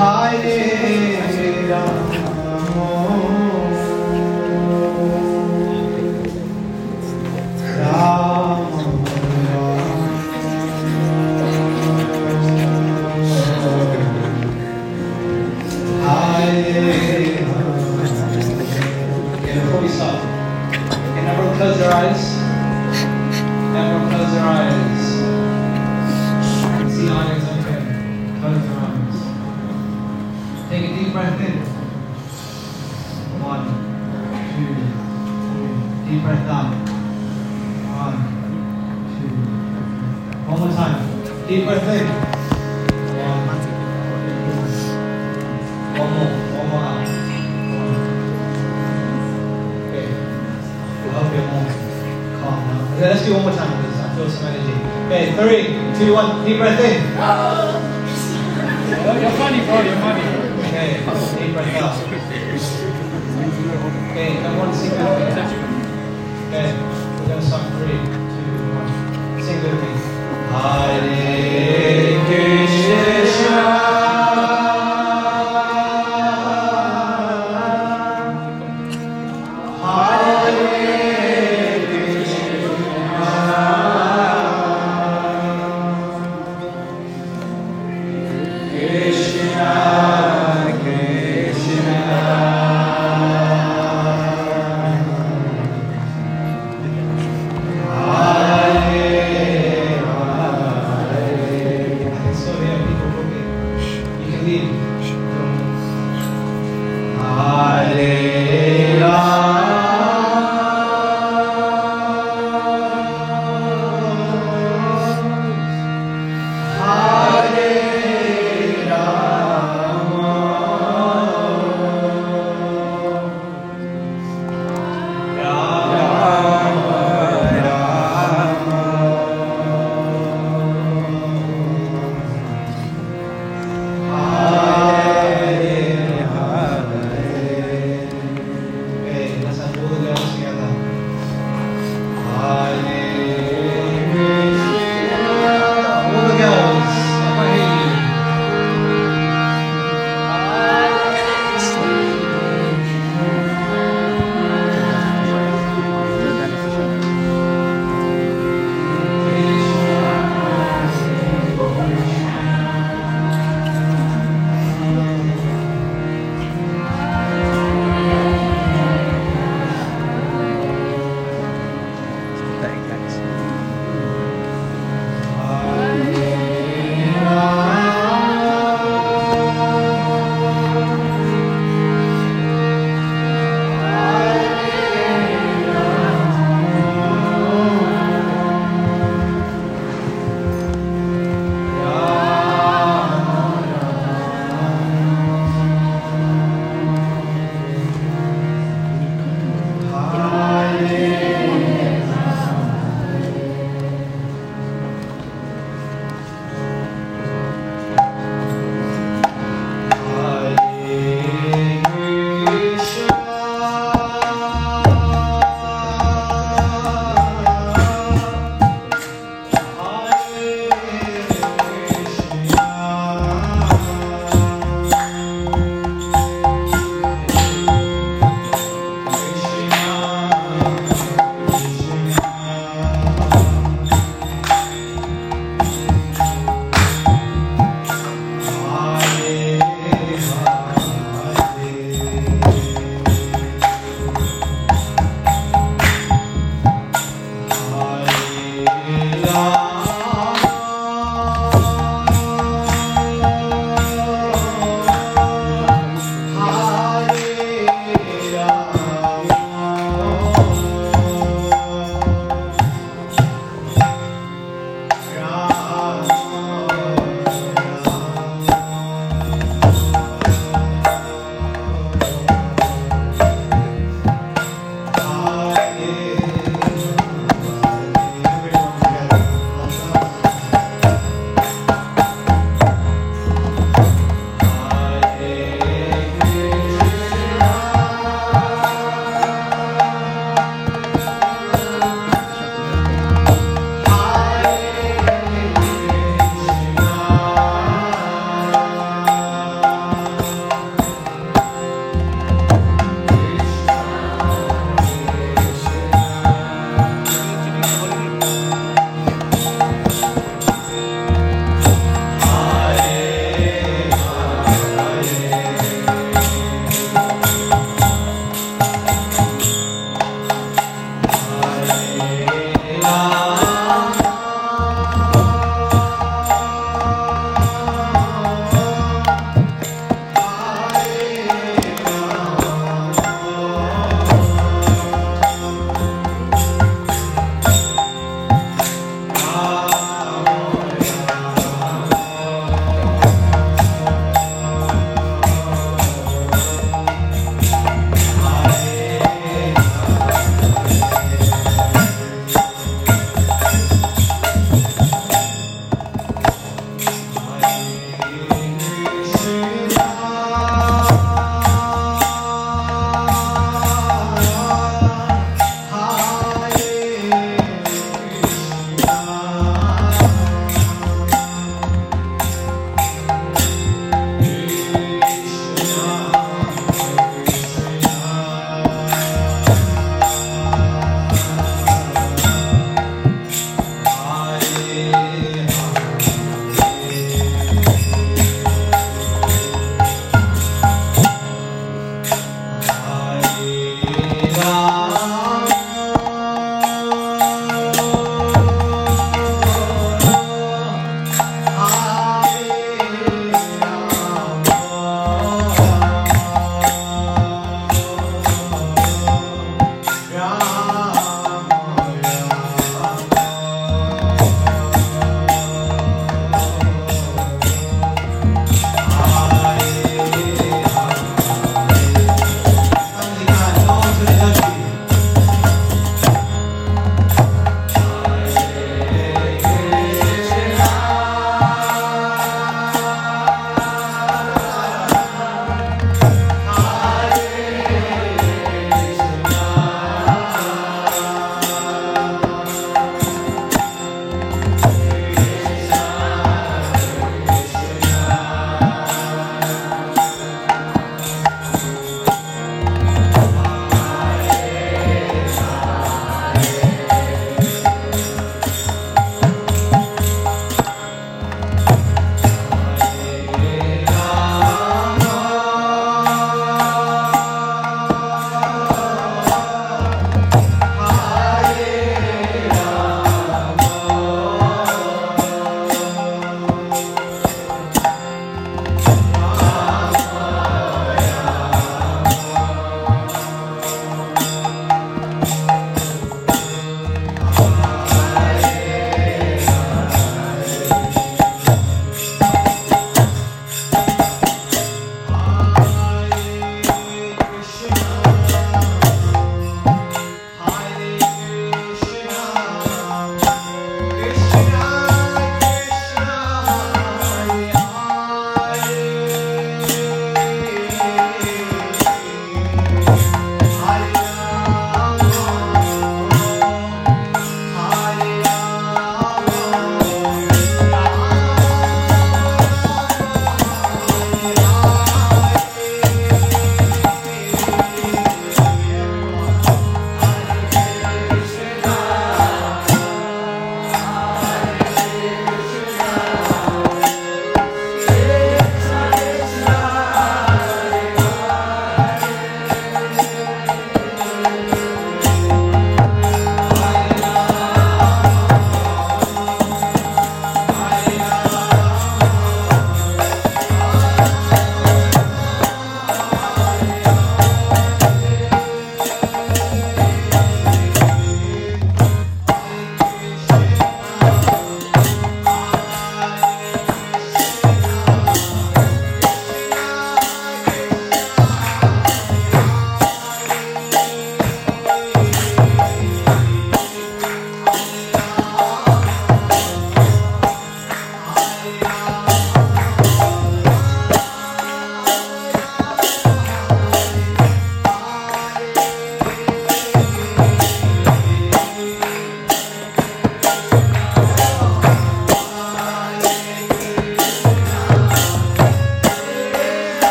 Okay, Okay, let's do one more time because I feel some energy. Okay, three, two, one, deep breath in. You're funny, bro, you're funny. Okay, deep breath out. Okay, and Sing single thing. Okay, we're going to start three, two, one. Sing with me. Hare Krishna.